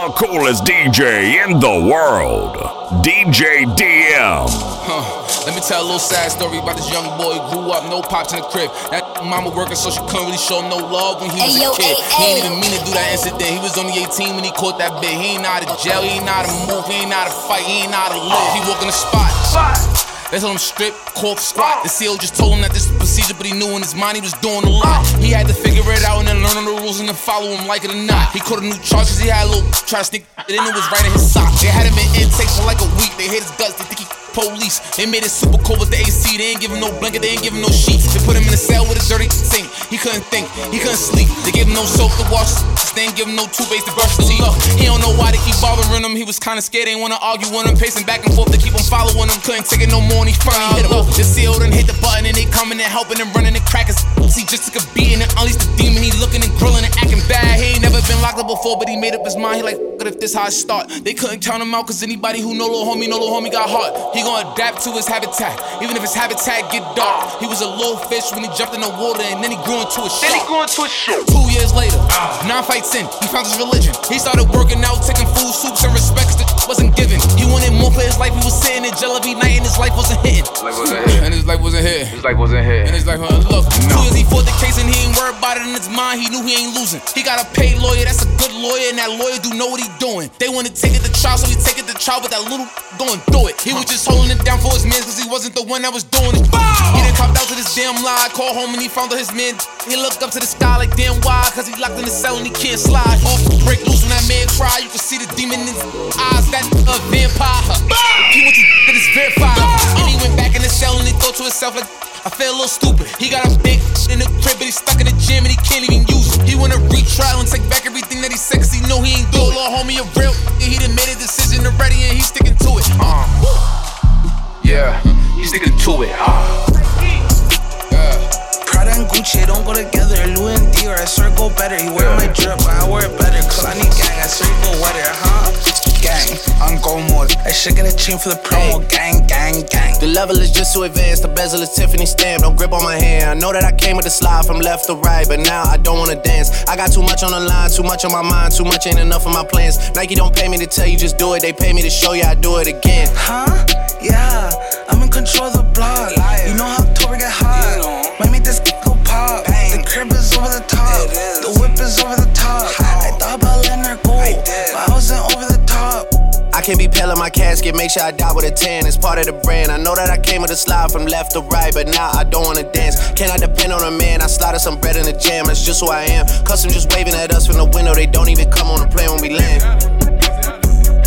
the coolest DJ in the world, DJ DM. Huh. Let me tell a little sad story about this young boy. Who grew up, no pops in the crib. That mama working, so she couldn't really show no love when he was Ayo, a kid. He ain't even mean to do that incident. He was only 18 when he caught that bit. He ain't out of jail, he ain't how to move, he ain't how to fight, he ain't how to live. He walk in the spot. They told him strip, cork, squat. The CO just told him that this is procedure, but he knew in his mind he was doing a lot. He had to figure it out and then learn the rules and then follow him like it or not. He caught a new charge 'cause he had a little try to sneak it in, it was right in his sock. They had him in intake for like a week. They hit his guts, they think he police. They made it super cold with the AC. They ain't give him no blanket, they ain't give him no sheets. They put him in a cell with a dirty sink. He couldn't think, he couldn't sleep. They gave him no soap to wash. They ain't give him no to brush his teeth. He don't know why they keep bothering him. He was kinda scared, they ain't wanna argue with him. Pacing back and forth to keep him following him. Couldn't take it no more, and he finally hit him. The seal done hit the button, and they coming and helping and running and cracking. He just took a beating and unleashed the demon. He looking and grilling and acting bad. He ain't never been locked up before, but he made up his mind. He like, "Fuck it if this how I start. They couldn't count him out, cause anybody who know little homie, know little homie got heart. He gonna adapt to his habitat, even if his habitat get dark. He was a little fish when he jumped in the water, and then he grew into a shark. Then he grew into a shark. Two years later, ah. nine fights in, he found his religion. He started working out, taking food, soups, and respects that wasn't given. He wanted more for his life. He was sitting in jail every night, and his life wasn't hitting. Wasn't. And his life wasn't here. His life wasn't here. And it's like, huh, look, two years he fought the case and he ain't worried about it in his mind. He knew he ain't losing. He got a paid lawyer, that's a good lawyer, and that lawyer do know what he doing. They want to take it to trial, so he take it to trial, but that little going through it. He was just holding it down for his man, cause he wasn't the one that was doing it. He done copped out to this damn lie, called home and he found out his men. He looked up to the sky like damn why, cause he locked in the cell and he can't slide. Off break loose when that man cry, you can see the demon in his eyes. That a vampire. He went to that is verified. And he went back the and he thought to himself like, I feel a little stupid. He got a big in the crib, but he's stuck in the gym and he can't even use it. He wanna retrial and take back everything that he said, cause he know he ain't do it. Little homie a real, he done made a decision already and he's sticking to it. Uh, Yeah, he's sticking to it. Ah. Prada and Gucci don't go together. Louis and Dior, I swear go better. He wear my drip, but I wear it better. Cause I need gang, I swear you go wetter, huh? Gang, on go mode. I should get a chain for the promo. Gang, gang, gang. The level is just too advanced. The bezel is Tiffany stamp. Don't grip on my hand. I know that I came with the slide from left to right, but now I don't wanna dance. I got too much on the line, too much on my mind, too much ain't enough of my plans. Nike don't pay me to tell you just do it. They pay me to show you I do it again. Huh? Yeah, I'm in control of the block. You know how I can't be pale in my casket, make sure I die with a tan. It's part of the brand. I know that I came with a slide from left to right, but now I don't wanna dance. Can I depend on a man? I slotted some bread in the jam, that's just who I am. Custom just waving at us from the window, they don't even come on the plane when we land.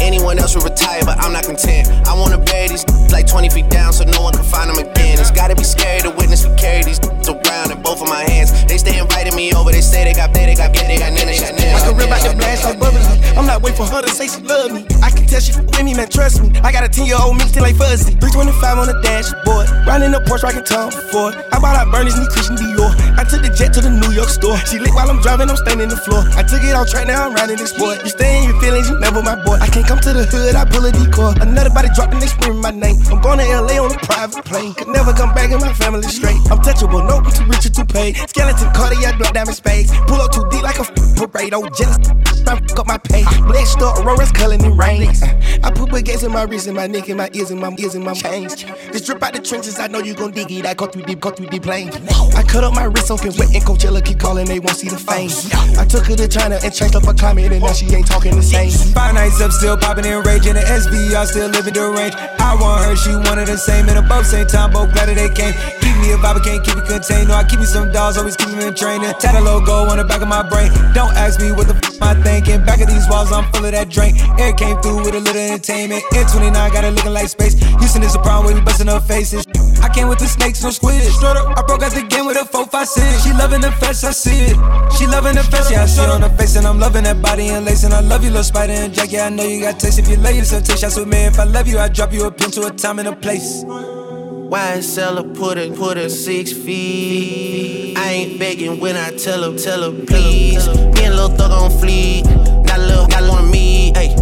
Anyone else would retire, but I'm not content. I wanna bury these like 20 feet down so no one can find them again. It's gotta be scary to witness me carry these around in both of my hands. They stay inviting me over, they say they got they, they got they got nana, they got nana. I can rip out the blast like bubbly. I'm not waiting for her to say she love me. I can tell she with me, man, trust me. I got a 10 year old me still like fuzzy. 325 on the dashboard. Riding the Porsche, rocking Tom Ford. I bought out Bernie's new Christian Dior. I took the jet to the New York store. She lit while I'm driving, I'm standing the floor. I took it all track, now I'm riding this sport. You stay in your feelings, you never my boy. I can't come to the hood, I pull a decoy. Another body dropped and they screaming my name. I'm going to LA on a private plane. Could never come back in my family straight. I'm touchable, no, too rich or too paid. Skeleton cardiac, blood diamond spades. Pull up too deep like a f- parade. Oh, jealous. Fuck up my pay. Blade start, Aurora's culling in rain. I put baguettes in my wrist, in my neck, in my ears, in my ears, in my chains. This drip out the trenches, I know you gon' dig it. I go through deep, go through deep plain. I cut up my wrist, soaking wet, and Coachella keep calling, they won't see the fame. I took her to China and changed up her climate, and now she ain't talking the same. Five nights up, still popping and raging. The SVR still living the range. I want her, she wanted the same. And above same time, both glad that they came. Keep me a vibe, I can't keep it contained. No, I keep me some dolls, always keep me in training. Tat a logo on the back of my brain. Don't ask me what the f I thinking. Back of these walls, I'm full of that drink. Air came through with a little entertainment. In 29 got it looking like space. Houston is a problem where we busting up faces. I came with the snakes, no squid. Straight up, I broke out the game with a 4 5 6. She loving the fest, I see it. She loving the fest, yeah, I see it on her face. And I'm loving that body and lace. And I love you, little spider and jack. Yeah, I know you got taste. If you love yourself, take shots with me. If I love you, I drop you a pin to a time and a place. YSL put it, put it six feet. I ain't begging when I tell her, tell her please. Me and Lil Thug on fleek. Got a little, got little me. Hey,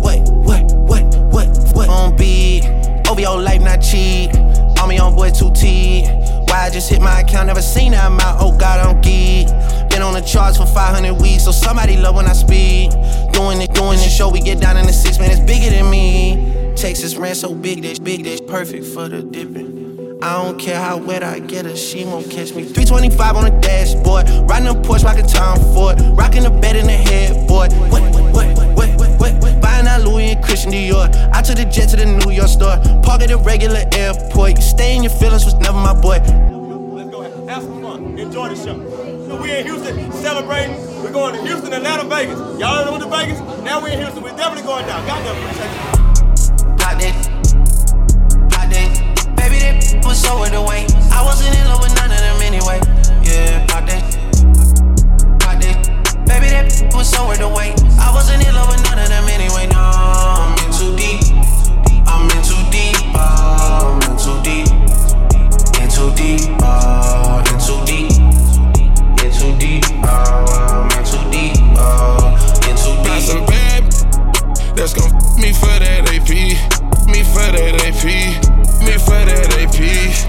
what, what, what, what, what on beat? Over your life, not cheap. On me on boy 2T. Why I just hit my account, never seen that amount. Oh God, I'm geek. Been on the charts for 500 weeks, so somebody love when I speed. Doing it, doing it, show we get down in the six, man, it's bigger than me. Texas ran so big, that's big, that's perfect for the dipping. I don't care how wet I get her, she won't catch me. 325 on the dashboard, riding a Porsche, rocking Tom Ford, rocking the bed in the headboard. What, what, what, what, what, what? Buying that Louis and Christian Dior. I took the jet to the New York store, park at a regular airport. You stay in your feelings was never my boy. Let's go ahead, have some fun, enjoy the show. So we in Houston celebrating. We're going to Houston, Atlanta, Vegas. Y'all know the Vegas? Now we in Houston. We're definitely going down. Goddamn, appreciate you. Pop that, pop that. Baby, that was so the way. I wasn't in love with none of them anyway. Yeah, pop that. Pop that. Baby, that was so the way. I wasn't in love with none of them anyway. No, I'm in too deep. I'm in too deep. Oh, I'm in too deep. In too deep. Oh, that's gon' f me for that AP. Me for that AP me for that AP.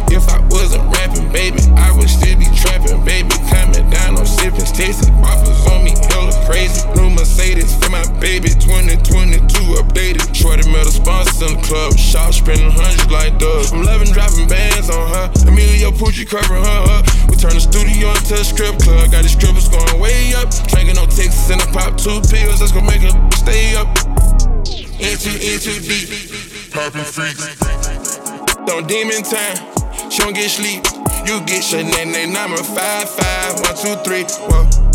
If I wasn't rapping, baby, I would still be trapping, baby. Coming down on sipping, tasting offers on me, hella crazy. New Mercedes for my baby, 2022 updated. Shorty metal sponsors in the club, shop spending hundreds like dogs. I'm loving dropping bands on her. Emilio Pucci covering her up. We turn the studio into a strip club. Got these strippers going way up. Drinking no Texas and I pop two pills. That's gonna make her stay up. Into, into deep. Popping freaks. Don't demon time, she don't get sleep. You get name number five, five, one, two, three. Whoa.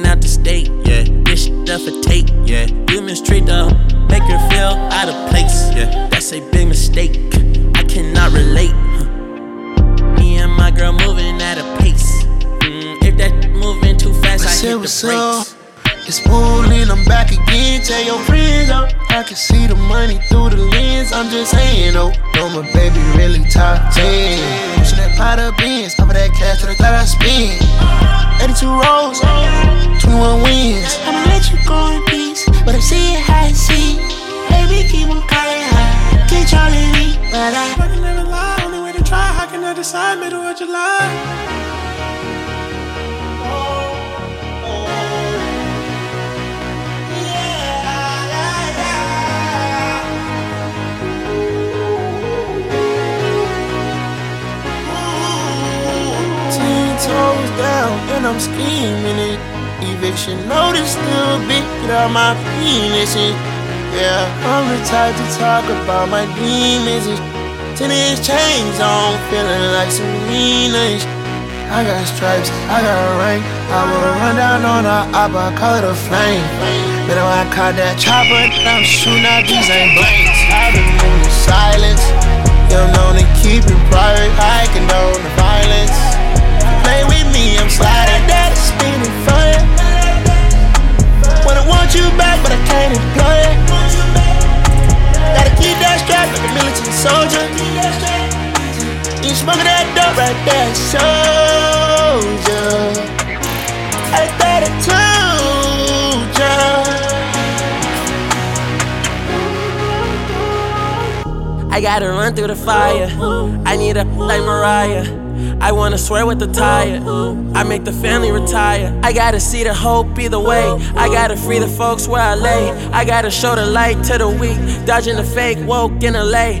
In out the state, yeah. This shit up for take, yeah. You mistreat the make her feel out of place, yeah. That's a big mistake. I cannot relate. huh. Me and my girl moving at a pace. Mm, if that moving too fast, I, hit the brakes. It's Wooly, I'm back again. Tell your friends, oh, I can see the money through the lens. I'm just saying, oh, know my baby really top 10. Pushing that pot of beans, over that cash that I thought I spent. 82 rolls, 21 wins. I'ma let you go in peace, but I'm seeing how I see. Baby, keep on calling high, controlling me, but I. I can never lie, only way to try. How can I decide middle of July? Toes down, and I'm scheming it. Eviction notice still big, out my penis. Yeah, I'm the type to talk about my demons. and Ten inch chains on, feeling like Serena's. I got stripes, I got a ring. I wanna run down on I but call it a flame. Better I caught that chopper, I'm shooting out these ain't blanks. I've been moving silence. I gotta run through the fire. I need a like Mariah. I wanna swear with the tire. I make the family retire. I gotta see the hope either way. I gotta free the folks where I lay. I gotta show the light to the weak. Dodging the fake, woke in LA.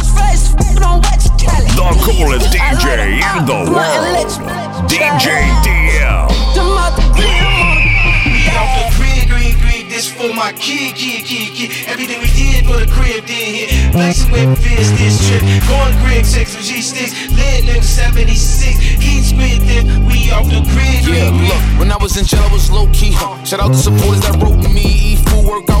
our coolest DJ in the world, DJ DL. This for my kid, kid, kid, kid. Everything we did for the crib, did hit. Flexing with fist this trip. Going Greg, sex with G sticks. Lit nigga 76. He's with then we off the crib. Yeah, look, when I was in jail, I was low key. Huh? Shout out to supporters that wrote me. E food workout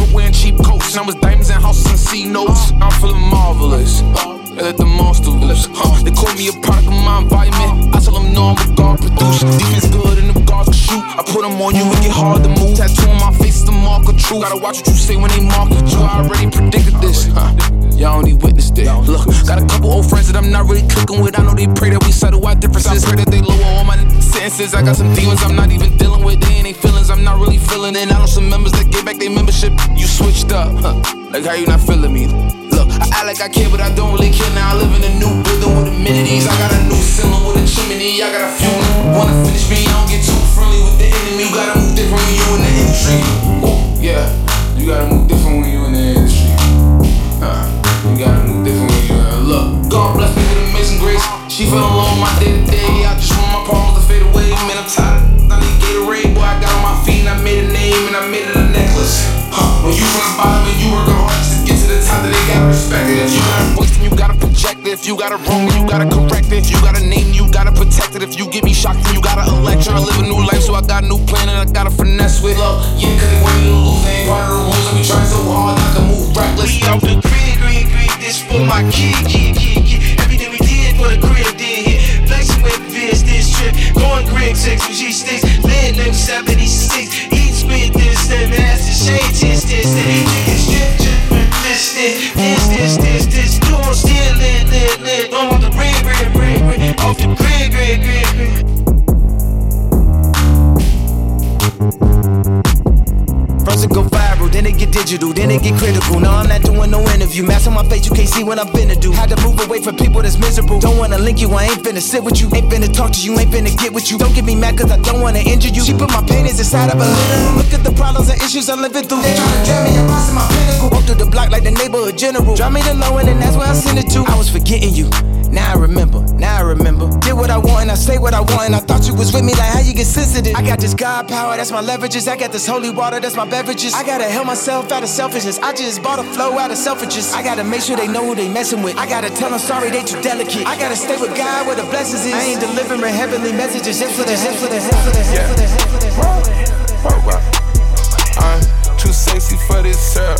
Numbers, diamonds, and houses and C notes. I'm feeling marvelous. Let the monster loose. Huh? They call me a product of my environment. I tell them no, I'm a God producer. Defense good and the guards can shoot. I put them on you and get hard to move. Tattoo on my face is the mark of truth. Gotta watch what you say when they mark you. I already predicted this. Huh? Y'all only witnessed it. Look, got a couple old friends that I'm not really clicking with. I know they pray that we settle our differences. I pray that they lower all my some demons I'm not even dealing with. They ain't they feelings I'm not really feeling it. I know some members that get back their membership. You switched up, huh? Like how you not feeling me? Look, I act like I care, but I don't really care. Now I live in a new building with amenities. I got a new ceiling with a chimney. I got a few wanna finish me. I don't get too friendly with the enemy. You gotta move different when you in the industry. Yeah, you gotta move different when you in the industry. Uh, you gotta move different when you in. Look, God bless me with amazing grace. She fell alone my day to day. I just want my problems. Man, I'm tired. I need Gatorade, boy. I got on my feet and I made a name and I made it a necklace. Huh. When you from the bottom and you working hard just to get to the top, that they gotta respect it. If you got a voice, then you gotta project it. If you got a wrong, then you gotta correct it. If you got a name, you gotta protect it. If you get me shocked, then you gotta elect. Tryna live a new life, so I got a new plan and I gotta finesse with. Love, yeah, cause me to lose. Ain't part of the rules. I be trying so hard, I can move reckless. We out the green, green, green. This for my kid, kid, kid, kid. Everything we did for the crib, with this, this trip. Going Greg 6 with G sticks. Lit limb 76. Eat spit this, then that's the shade. This, this, strip, strip. This, this, this, this, this, this. You on still lit, lit, lit. I'm on the ring, ring, ring, ring. Off the grid, grid, grid. First it go viral, then it get digital, then it get critical. Now I'm not doing no interview. Mask on my face, you can't see what I'm finna do. Had to people that's miserable. Don't wanna link you, I ain't finna sit with you. Ain't finna talk to you, ain't finna get with you. Don't get me mad cause I don't wanna injure you. She put my pain inside of a living. Look at the problems and issues I'm living through. They tryna drag me, I'm my pinnacle. Walk through the block like the neighborhood general. Drop me the low and that's where I send it to. I was forgetting you. Now I remember, now I remember. Did what I want and I say what I want. And I thought you was with me, like how you get sensitive. I got this God power, that's my leverages. I got this holy water, that's my beverages. I gotta help myself out of selfishness. I just bought a flow out of selfishness. I gotta make sure they know who they messing with. I gotta tell them sorry, they too delicate. I gotta stay with God where the blessings is. I ain't delivering heavenly messages just for the, just for the, just for the, just for the, just for the, just for the. I'm too sexy for this syrup,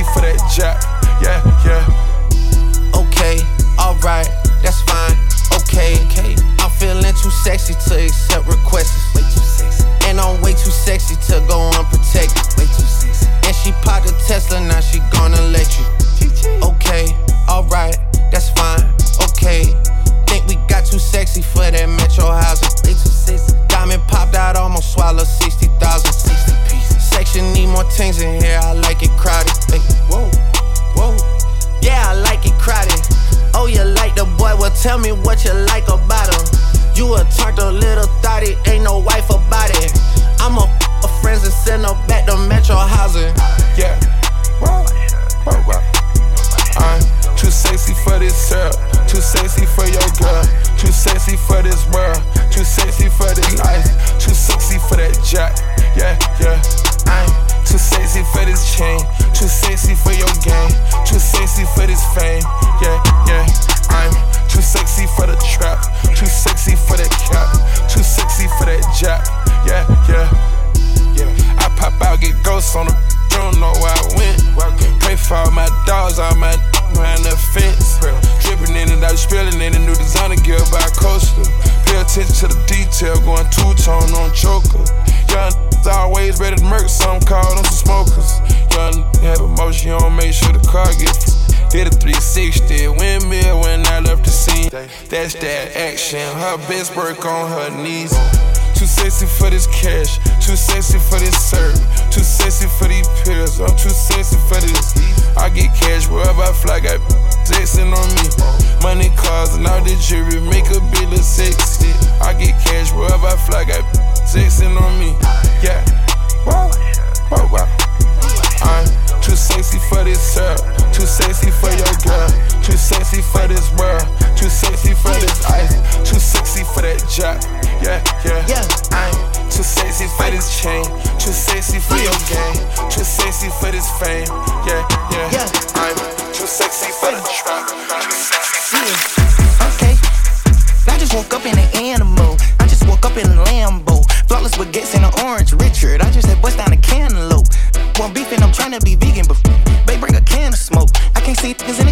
detail, going two tone on choker. Young always ready to murk some, call them some smokers. Young have emotion, don't make sure the car gets. Did a 360 windmill when I left the scene. That's that action. Her best work on her knees. Too sexy for this cash, too sexy for this serve, too sexy for these pills. I'm too sexy for this. I get cash wherever I fly, got sexing on me. Money, cars, and all the jewelry make a bill of sexy. I get cash wherever I fly, got sexing on me. Yeah, wow, wow, wow. I'm too sexy for this serve, too sexy for your girl, too sexy for this world, too sexy for this ice, too sexy for that jack. Yeah, yeah, yeah. I'm too sexy for this chain, too sexy for your game, too sexy for this fame. Yeah, yeah, yeah. I'm too sexy for the trap, too sexy this. Okay. I just woke up in an animal. I just woke up in a Lambo. Flawless baguettes and an orange Richard. I just had bust down a cantaloupe. One beef and I'm trying to be vegan, but they bring a can of smoke. I can't see things in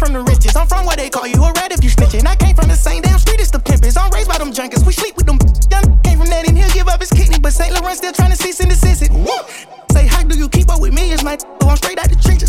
from the riches. I'm from where they call you a rat if you snitching. I came from the same damn street as the pimpers. I'm raised by them junkies. We sleep with them. Young came from that and he'll give up his kidney. But St. Laurent still trying to cease and desist it. Woo! Say, how do you keep up with me? Is my so I'm straight out the trenches.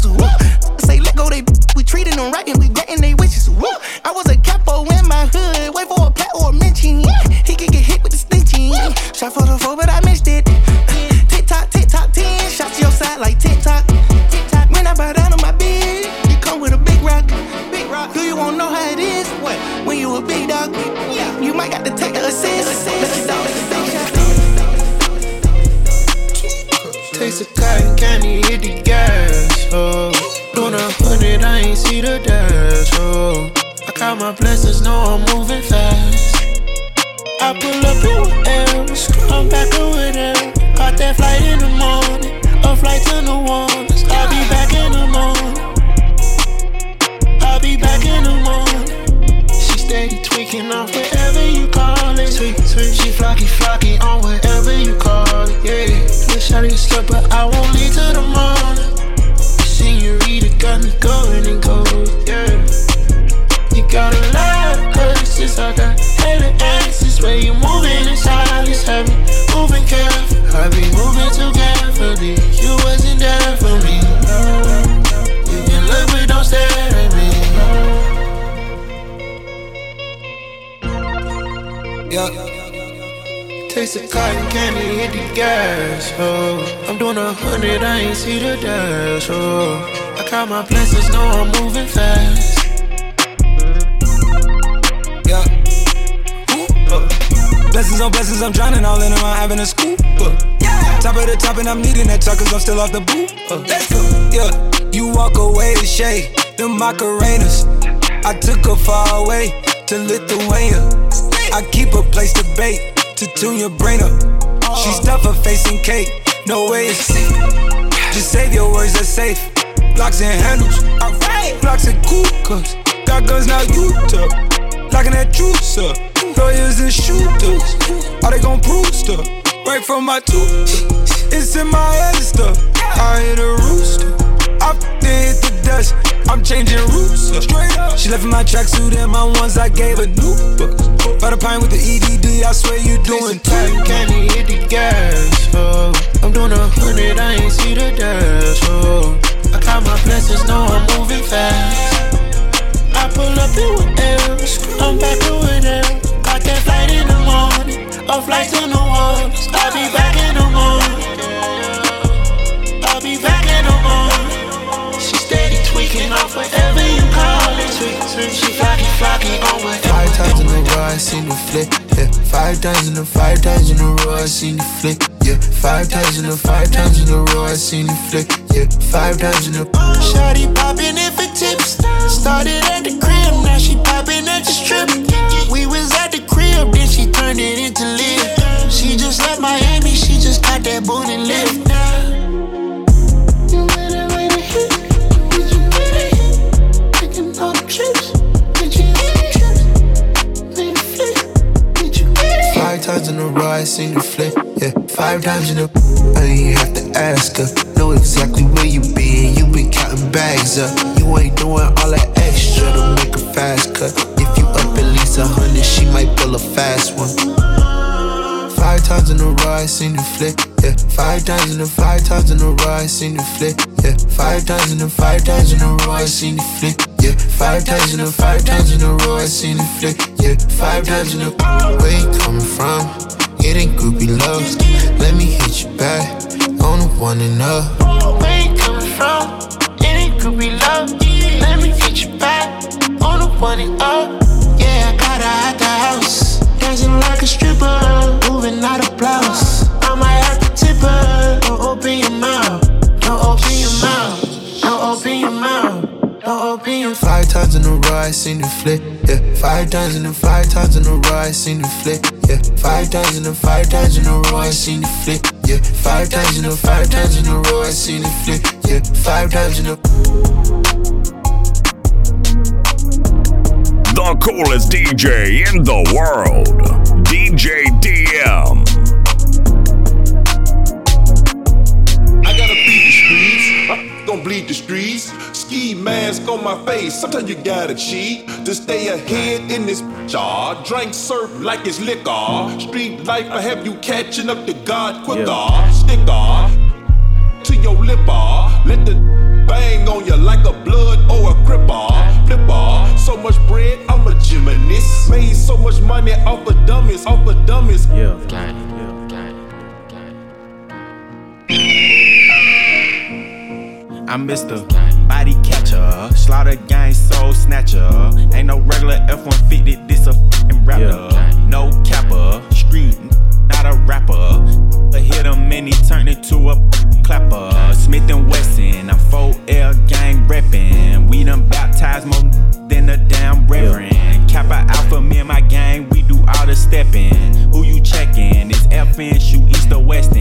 Whatever, back over there. Caught that flight in the morning, a flight to New Orleans. I'll be back in the morning. I'll be back in the morning. She steady tweaking off wherever you call it. Tweak, tweak. She flocky, flocky on wherever you call it. Yeah. Wish I didn't sleep, but I won't leave till the morning. Senorita got me going and going. Yeah. You got a lot of curses, I got hella Where you moving in silence, have me moving careful. I be moving too carefully. You wasn't there for me. You can look, but don't stare at me. Yeah. Taste of cotton candy, hit the gas, oh. I'm doing a hundred, I ain't see the dash, oh. I count my blessings, know I'm moving fast. Blessings on blessings, I'm drowning all in I'm having a scoop. Uh. Top of the top, and I'm needing that truck, cause I'm still off the boot. Uh. Yeah, you walk away to shade, the Macarenas. I took her far away to Lithuania. I keep a place to bake, to tune your brain up. She stuff her face in cake, no way it's safe. Just save your words, they're safe. Blocks and handles. Alright. Blocks and cookers. Got guns now you talk. Locking that juice up. Lawyers and shooters. Are they gon' prove stuff? Right from my tooth. It's in my head and stuff. I hear a rooster. I hit the dust. I'm changing routes. Straight up. She left in my tracksuit and my ones I gave her new books. By the pine with the EDD, I swear you doing too Candy hit the gas, oh. I'm doing a hundred, I ain't see the dash, oh. I count my blessings, know seen the flick. Yeah, five times in a five times in a row, I seen the flick. Yeah, five times in a five times in a row, I seen the flick. Yeah, five times in a. Shawty popping it for tips. Started at the crib, now she popping at the strip. We was at the crib, then she turned it into live. She just left Miami, she just got that booty lift. In a row, I seen the flip. Yeah, five times in a. I ain't have to ask her. Know exactly where you been. You been counting bags up. You ain't doing all that extra to make a fast cut. If you up at least a hundred, she might pull a fast one. Five times in a row, I seen the flip. Yeah, five times in a five times in a row, I seen the flip. Yeah, five times in a five times in a row, I seen the flip. Yeah, five times in a five times in a row, I seen the flick. Yeah, five times in a where you coming from? It ain't groupie love. Let me hit you back on the one and up. Where you coming from? It ain't be love. Let me hit you back on the one and up. Yeah, I got her at the house. Dancing like a stripper, moving out of blouse. Times in a row, I seen the flick. Yeah, five times in a five times in a row, I seen the flick. Yeah, five times in a five times in a row, I seen the flick. Yeah, five times in a five times in a row, I seen the flick. Yeah, five times in a. The coolest DJ in the world, DJ DM. I gotta feed the streets, don't bleed the streets. Ski mask on my face, sometimes you gotta cheat to stay ahead in this jar. Ah, drink surf like it's liquor. Street life, I have you catching up to God quicker. Ah, Sticker to your lipper. Ah. Let the bang on you like a blood or a cripper. Flipper. So much bread, I'm a gymnast. Made so much money off of dummies, off of dummies. Yeah, I'm Mr. Body Catcher, Slaughter Gang Soul Snatcher. Ain't no regular F-150, this a fucking rapper. No capper, street, not a rapper. I hit him and he turned into a clapper. Smith and Wesson, I'm 4L gang reppin'. We done baptized more than a damn reverend. Kappa Alpha, me and my gang, we do all the steppin'. Who you checkin'? It's FN, shoot east or west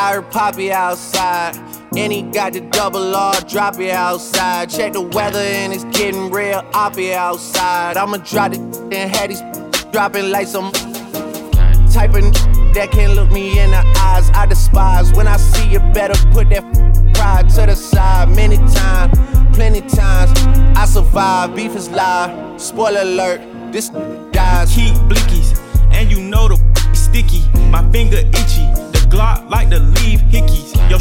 I heard Poppy outside. And he got the double R, drop it outside. Check the weather and it's getting real, I'll be outside. I'ma drop it and have these dropping like some type of that can't look me in the eyes. I despise when I see you better put that pride to the side. Many times, plenty times, I survive. Beef is live. Spoiler alert, this dies. Keep blickies, and you know the sticky. My finger itchy. Glock like to leave hickeys. Yo,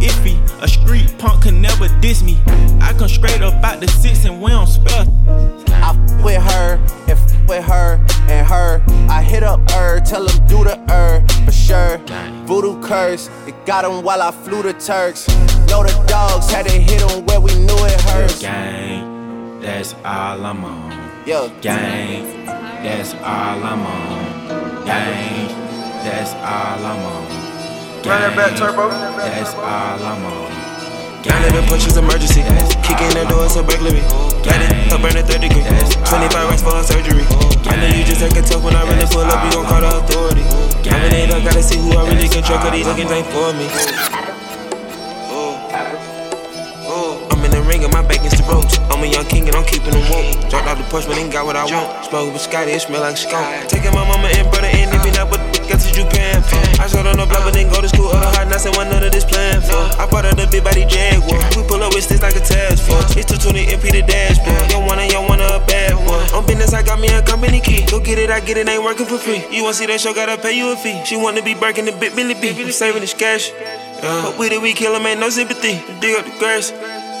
iffy. A street punk can never diss me. I come straight up out the six and we don't spell. I f with her and f with her and her. I hit up her, tell them do the her for sure. Voodoo curse, it got him while I flew the Turks. Know the dogs had to hit him where we knew it hurts. Gang, that's all I'm on. Yo, Gang, that's all I'm on. Gang, that's all I'm on. Run that back, turbo. That's all I'm on. Gang living punches emergency. Kicking the door, it's a burglary. Let it up burn a third degree. 25 racks for a surgery. I know you just acting tough when I really pull up, you gon' call the authority. I'm in up, gotta see who I really control, cause these looking ain't for me. I'm in the ring and my back against the ropes. I'm a young king and I'm keeping them woke. Dropped out the porch, but ain't got what I want. Smoking with Scotty, it smell like skunk. Taking my mama and brother and if you not, is you for? I showed on the block, but didn't go to school. Other hard nuts and one none of this plan for. I bought her the big body Jaguar. We pull up with sticks like a task force. It's 220 MP the dashboard. Yo, wanna, yo, wanna a bad one. On business, I got me a company key. Go get it, I get it, ain't working for free. You wanna see that show, gotta pay you a fee. She want to be breaking the big Billy B. Saving this cash. Yeah. But we did we kill him, ain't no sympathy. Dig up the grass.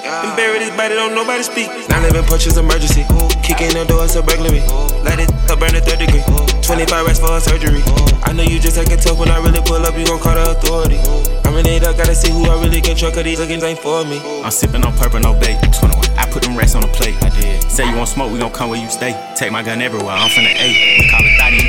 And bury this body, don't nobody speak. 911 punch is emergency. Kicking the door, it's a burglary. Light it up, burn a third degree. 25 racks for a surgery. I know you just acting tough when I really pull up, you gon' call the authority. I'm in it up, gotta see who I really can trust, cause these looking ain't for me. I'm sippin' on purple, no bait. 21. I put them racks on the plate. I did. Say you want smoke, we gon' come where you stay. Take my gun everywhere, I'm finna A. We call it 30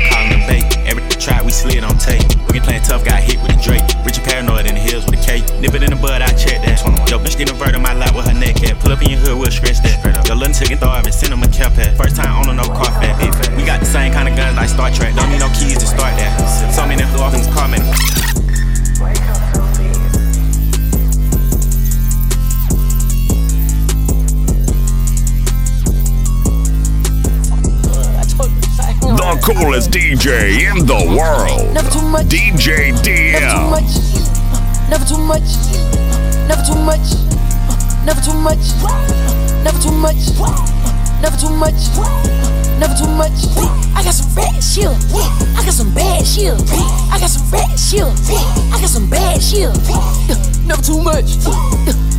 DJ in the world. Never too much. DJ Never too much. Never too much. Never too much. Never too much. Never too much. Never too much. Never too much. I got some bad shit. I got some bad shit. I got some bad shit. I got some bad shit. Never too much.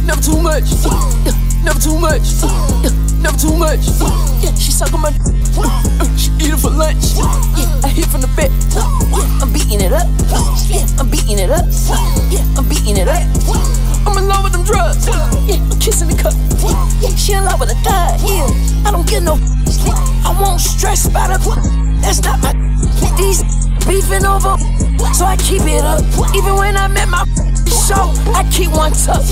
Never too much. Never too much. Never too much. Yeah, she suckin' my. Eat it for lunch. Yeah, I hit from the back. I'm beating it up. Yeah, I'm beating it up. Yeah, I'm beating it up. I'm in love with them drugs. Yeah, I'm kissing the cup. Yeah, she in love with a thug. Yeah, I don't get no. I won't stress about her. That's not my. These beefing over, so I keep it up. Even when I'm at my show, I keep one tough.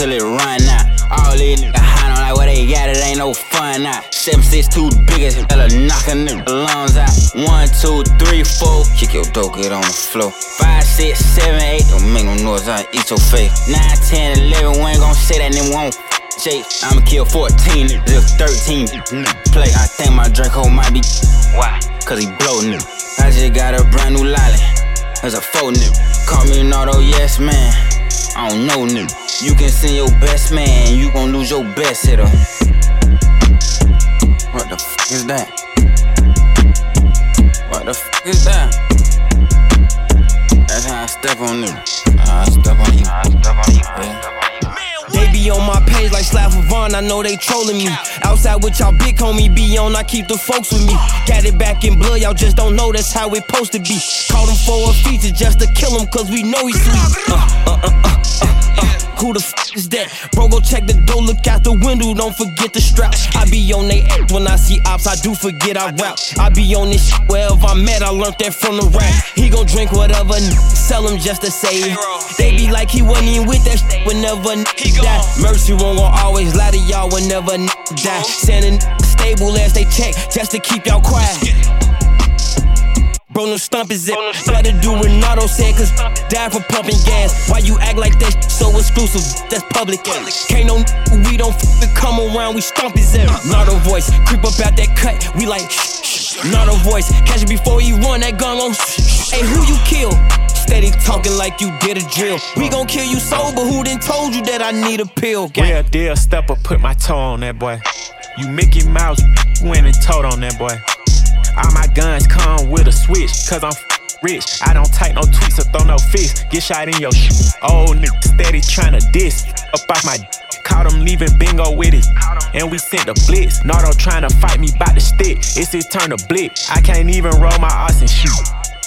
Until it run out. All these niggas high on like what they got, it ain't no fun out. Seven six two biggest, hella knocking the lungs out. One, two, three, four, kick your dope, get on the floor. Five, six, seven, eight, don't make no noise, I eat your face. Nine, ten, eleven, we ain't gon' say that, then won't I'ma kill 14, if 13 play. I think my Draco might be. Why? Cause he blow. I just got a brand new lolly. There's a faux new. Call me an auto yes man. I don't know new. You can send your best man, you gon' lose your best hitter. What the f is that? What the f is that? That's how I step on you. I step on you. I step on you. Yeah. They be on my page like Slav Vaughn, I know they trolling me. Outside with y'all big homie be on, I keep the folks with me. Got it back in blood, y'all just don't know that's how it supposed to be. Caught him for a feature just to kill him, cause we know he's sweet. Uh, uh, uh, uh. Who the f is that? Bro, go check the door, look out the window, don't forget the strap. I be on they act when I see ops, I do forget I rap. I be on this shit wherever I'm at, I learned that from the rap. He gon' drink whatever, sell him just to save. They be like he wasn't even with that shit whenever he die. Mercy won't gon' always lie to y'all whenever die. Uh-huh. Sending stable as they check just to keep y'all quiet. Bro, no stump is it. Gotta do Renato said, cause die for pumping gas. Why you act like that so exclusive? That's public. Can't no we don't f- come around, we his ass. Not a voice, creep up out that cut, we like shh, a voice, catch it before he run that gun on. Hey, who you kill? Steady talking like you did a drill. We gon' kill you sober, who then told you that I need a pill? Gang. Real deal stepper, put my toe on that boy. You Mickey Mouse, went and told on that boy. All my guns come with a switch, cause I'm rich. I don't type no tweets or throw no fists. Get shot in your shit. Old nigga steady tryna diss. Up off my d- Caught him leaving bingo with it. And we sent the blitz. Nardo tryna fight me by the stick. It's his turn to blip. I can't even roll my ass and shoot.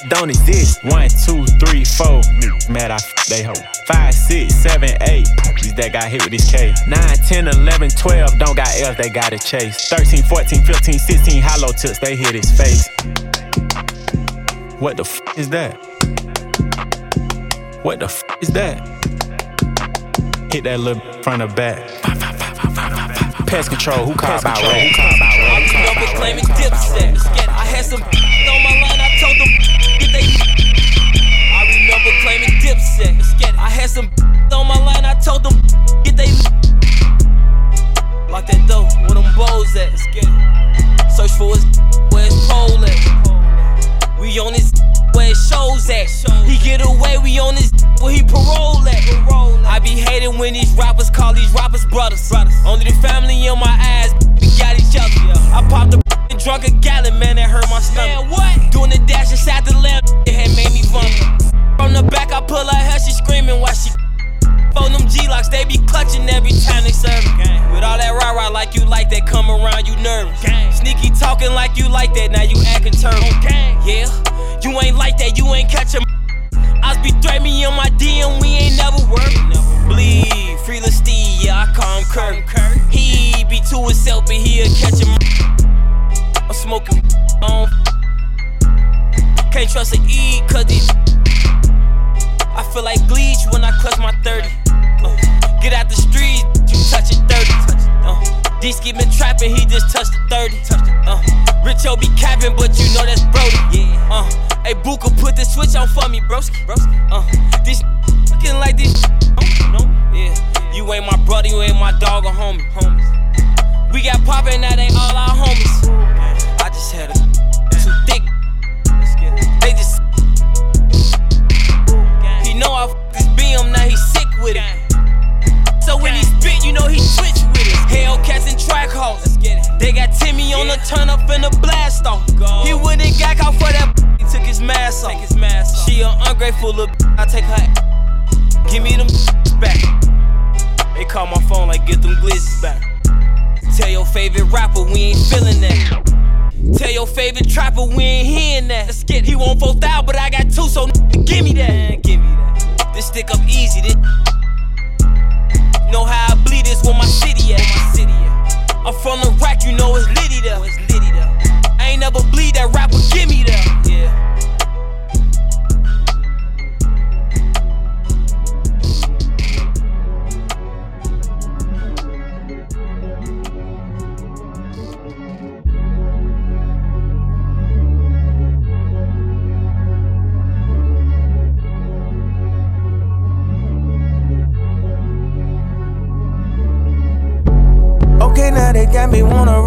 Don't exist. One, two, three, four. Mad, I f they hoe. Five, six, seven, eight. These that got hit with this K. 9, 10, 11, 12. Don't got L's, they gotta chase. 13, 14, 15, 16. Hollow tips, they hit his face. What the f is that? What the f is that? Hit that little front of back. Pest control, who called about roll? Who called about roll? I remember claiming dipset. I had some on my line, dipset. I had some on my line, I told them get they. Lock that door, where them bows at? Search for his where his pole at. We on his where his shows at. He get away, we on his where he parole at. I be hating when these rappers call these rappers brothers. Only the family in my eyes, we got each other. I popped a and drunk a gallon, man, that hurt my stomach. Man, what? Doing the dash inside the lamp, it had made me vomit. From the back, I pull her hair, she screaming while she. Phone them G-locks, they be clutching every time they serve. With all that rah-rah like you like that, come around, you nervous. Sneaky talking like you like that, now you acting turtle. Yeah, you ain't like that, you ain't catching. I be threatening me on my DM, we ain't never worked. Bleed, free the Steve, yeah, I call him Kurt. He be to himself, but he'll catch him. I'm smoking on. Can't trust a E, cause it. I feel like bleach when I clutch my 30. Uh, get out the street, you touch it 30. Uh, D-Ski been trapping, he just touched the 30. Uh, Richo be capping, but you know that's Brody. Uh, hey, Booka, put the switch on for me, broski. Uh, this looking like this. No, no, yeah. You ain't my brother, you ain't my dog or homie. Homies. We got poppin', that ain't all our homies. I just had a got Timmy on the turn up in the blast off. He and got out for that. He took his mask off. She an ungrateful little. I take her. Give me them back. They call my phone like get them glizzies back. Tell your favorite rapper we ain't feeling that. Tell your favorite trapper we ain't hearing that. Let's get he want four thou, but I got two, so give me that. Give me that. This stick up easy. This know how I bleed this where my city at. My city at. I'm from the rack, you know it's litty though. It's litty there. I ain't never bleed that rapper, give me that.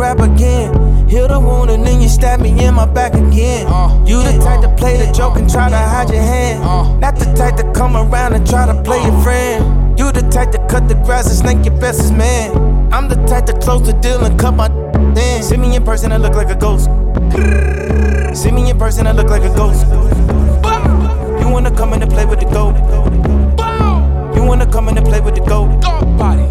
Rap again. Heal the wound and then you stab me in my back again. Uh. you the type to play the joke and try to hide your hand. Uh. Not the type to come around and try to play your friend. You the type to cut the grass and snake your bestest man. I'm the type to close the deal and cut my in. See me in person, I look like a ghost. See me in person, I look like a ghost. You wanna come in and play with the goat? You wanna come in and play with the goat?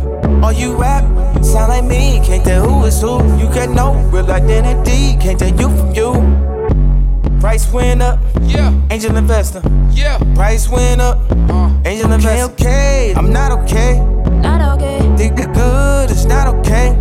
All you rap sound like me, can't tell who is who. You get no real identity, can't tell you from you. Price went up, Yeah. Angel investor. Yeah. Price went up. Uh. Angel okay, investor. Okay. I'm not okay. Not okay. Think it's good. It's not okay.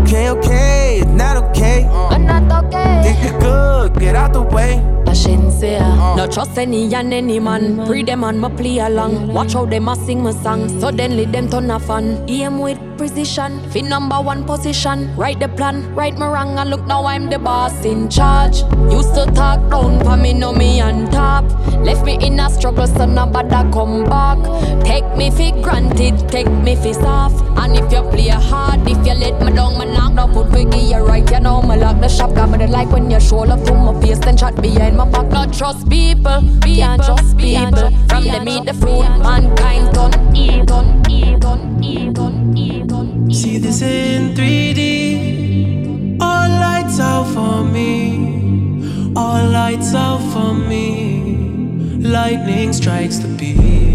Okay, okay. It's not okay. Uh. Think it's good. Get out the way. Shenseea. Uh. No trust any and any man. Pre them and my play along. Watch how them a sing my song. Suddenly them turn a fan. Aim with precision. Fi number one position. Write the plan, right my wrong, and look now I'm the boss in charge. Used to talk down for me, know me on top. Left me in a struggle, so nobody come back. Take me for granted, take me for soft. And if you play hard, if you let me down, my knock down foot for give you right. You know me lock the shop, got me the like when you show love to my face, then chat behind my back. Not trust people, can't trust people. From the meet the fruit, mankind done, e done, e done, e done, e done. See this in 3D. All lights out for me. All lights out for me. Lightning strikes the beach.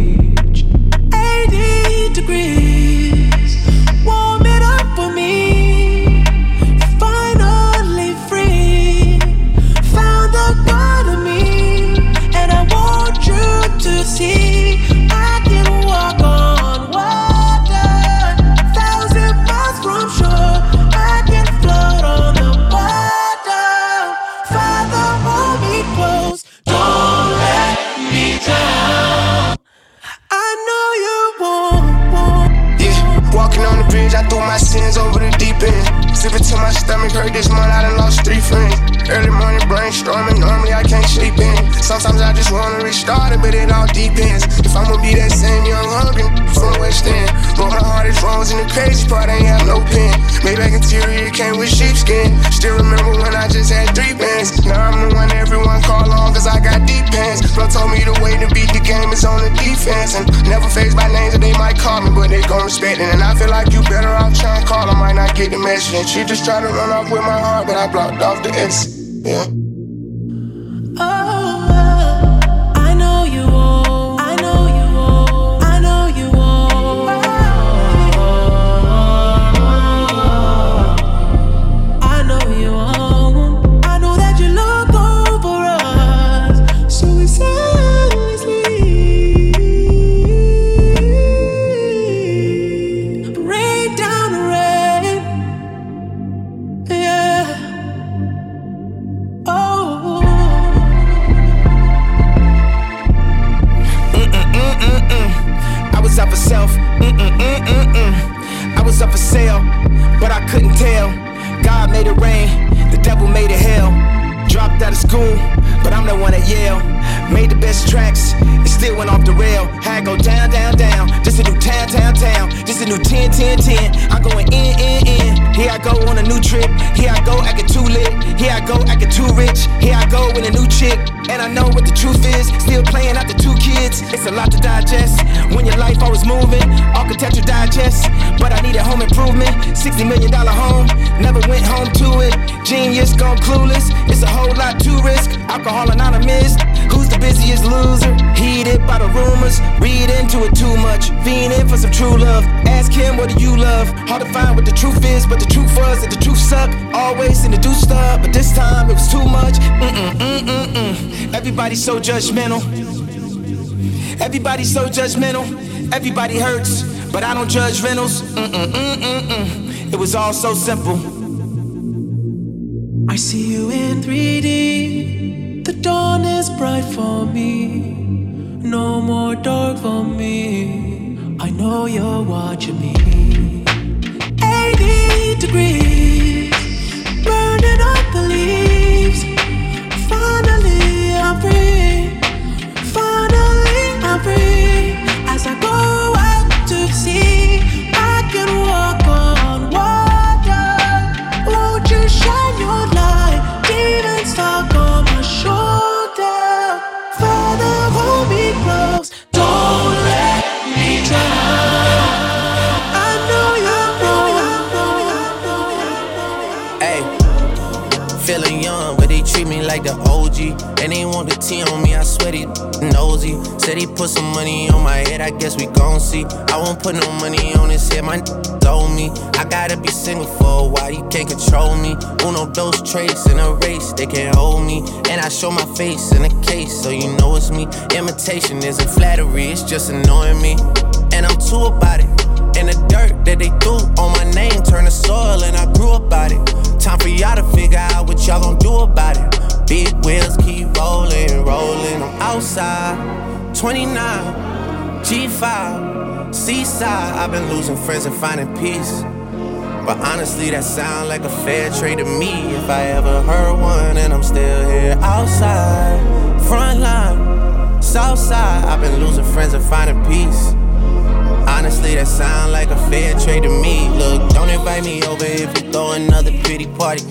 It. And I feel like you better off trying to call, I might not get the message. And she just tried to run off with my heart, but I blocked off the exit. Yeah. Hard to find what the truth is, but the truth was that the truth suck. Always in the do stuff, but this time it was too much. Mm-mm, mm-mm, mm. Everybody's so judgmental. Everybody's so judgmental. Everybody hurts, but I don't judge rentals. Mm-mm, mm-mm, mm. It was all so simple. I see you in 3D. The dawn is bright for me. No more dark for me. I know you're watching me. 80 degrees, burning up the leaves. Finally, I'm free. Said he put some money on my head, I guess we gon' see. I won't put no money on his head, my told me. I gotta be single for a while, you can't control me. Uno, those traits in a race, they can't hold me. And I show my face in a case, so you know it's me. Imitation isn't flattery, it's just annoying me. And I'm too about it. And the dirt that they threw on my name turned to soil, and I grew about it. Time for y'all to figure out what y'all gon' do about it. Big wheels keep rolling, rolling. I'm outside, 29, G5, seaside. I've been losing friends and finding peace. But honestly, that sound like a fair trade to me. If I ever heard one, and I'm still here outside, front line, south side. I've been losing friends and finding peace. Honestly, that sound like a fair trade to me. Look, don't invite me over if you throw another pretty party.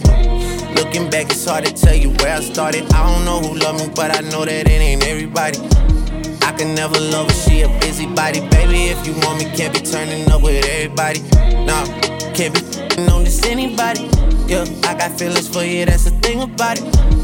Looking back, it's hard to tell you where I started. I don't know who loved me, but I know that it ain't everybody. I can never love her, she a busybody. Baby, if you want me, can't be turning up with everybody. Nah, can't be on this anybody. Yeah, I got feelings for you, that's the thing about it.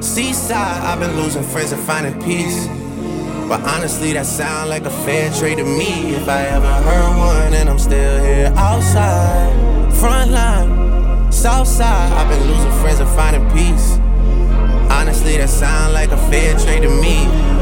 seaside. I've been losing friends and finding peace. But honestly, that sound like a fair trade to me. If I ever heard one, and I'm still here outside, front line, south. I've been losing friends and finding peace. Honestly, that sound like a fair trade to me.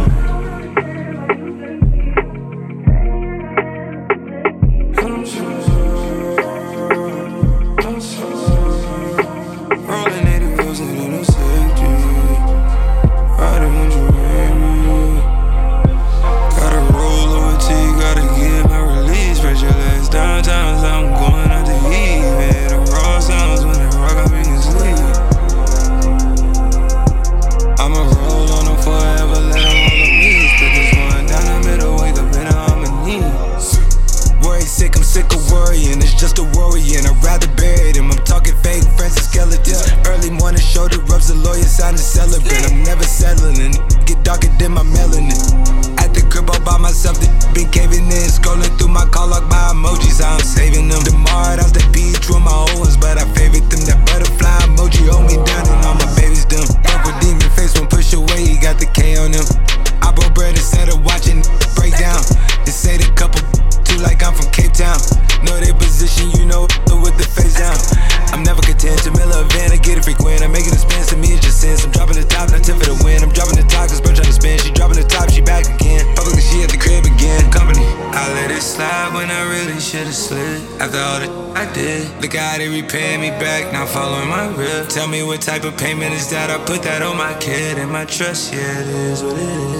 After all the I did, look how they repay me back, now following my rip. Tell me what type of payment is that? I put that on my kid and my trust, yeah, it is what it is.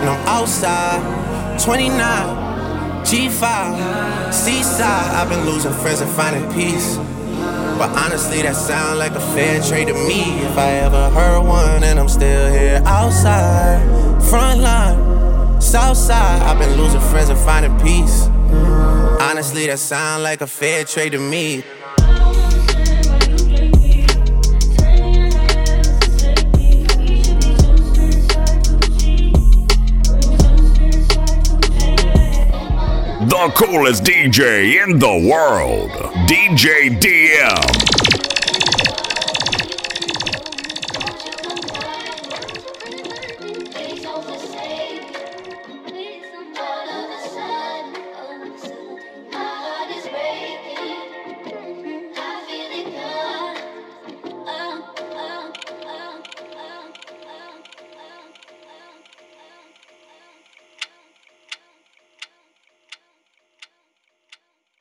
And I'm outside, 29, G5, seaside. I've been losing friends and finding peace. But honestly, that sound like a fair trade to me. If I ever heard one, and I'm still here outside, front line, south side. I've been losing friends and finding peace. Honestly, that sound like a fair trade to me. The coolest DJ in the world, DJ DM.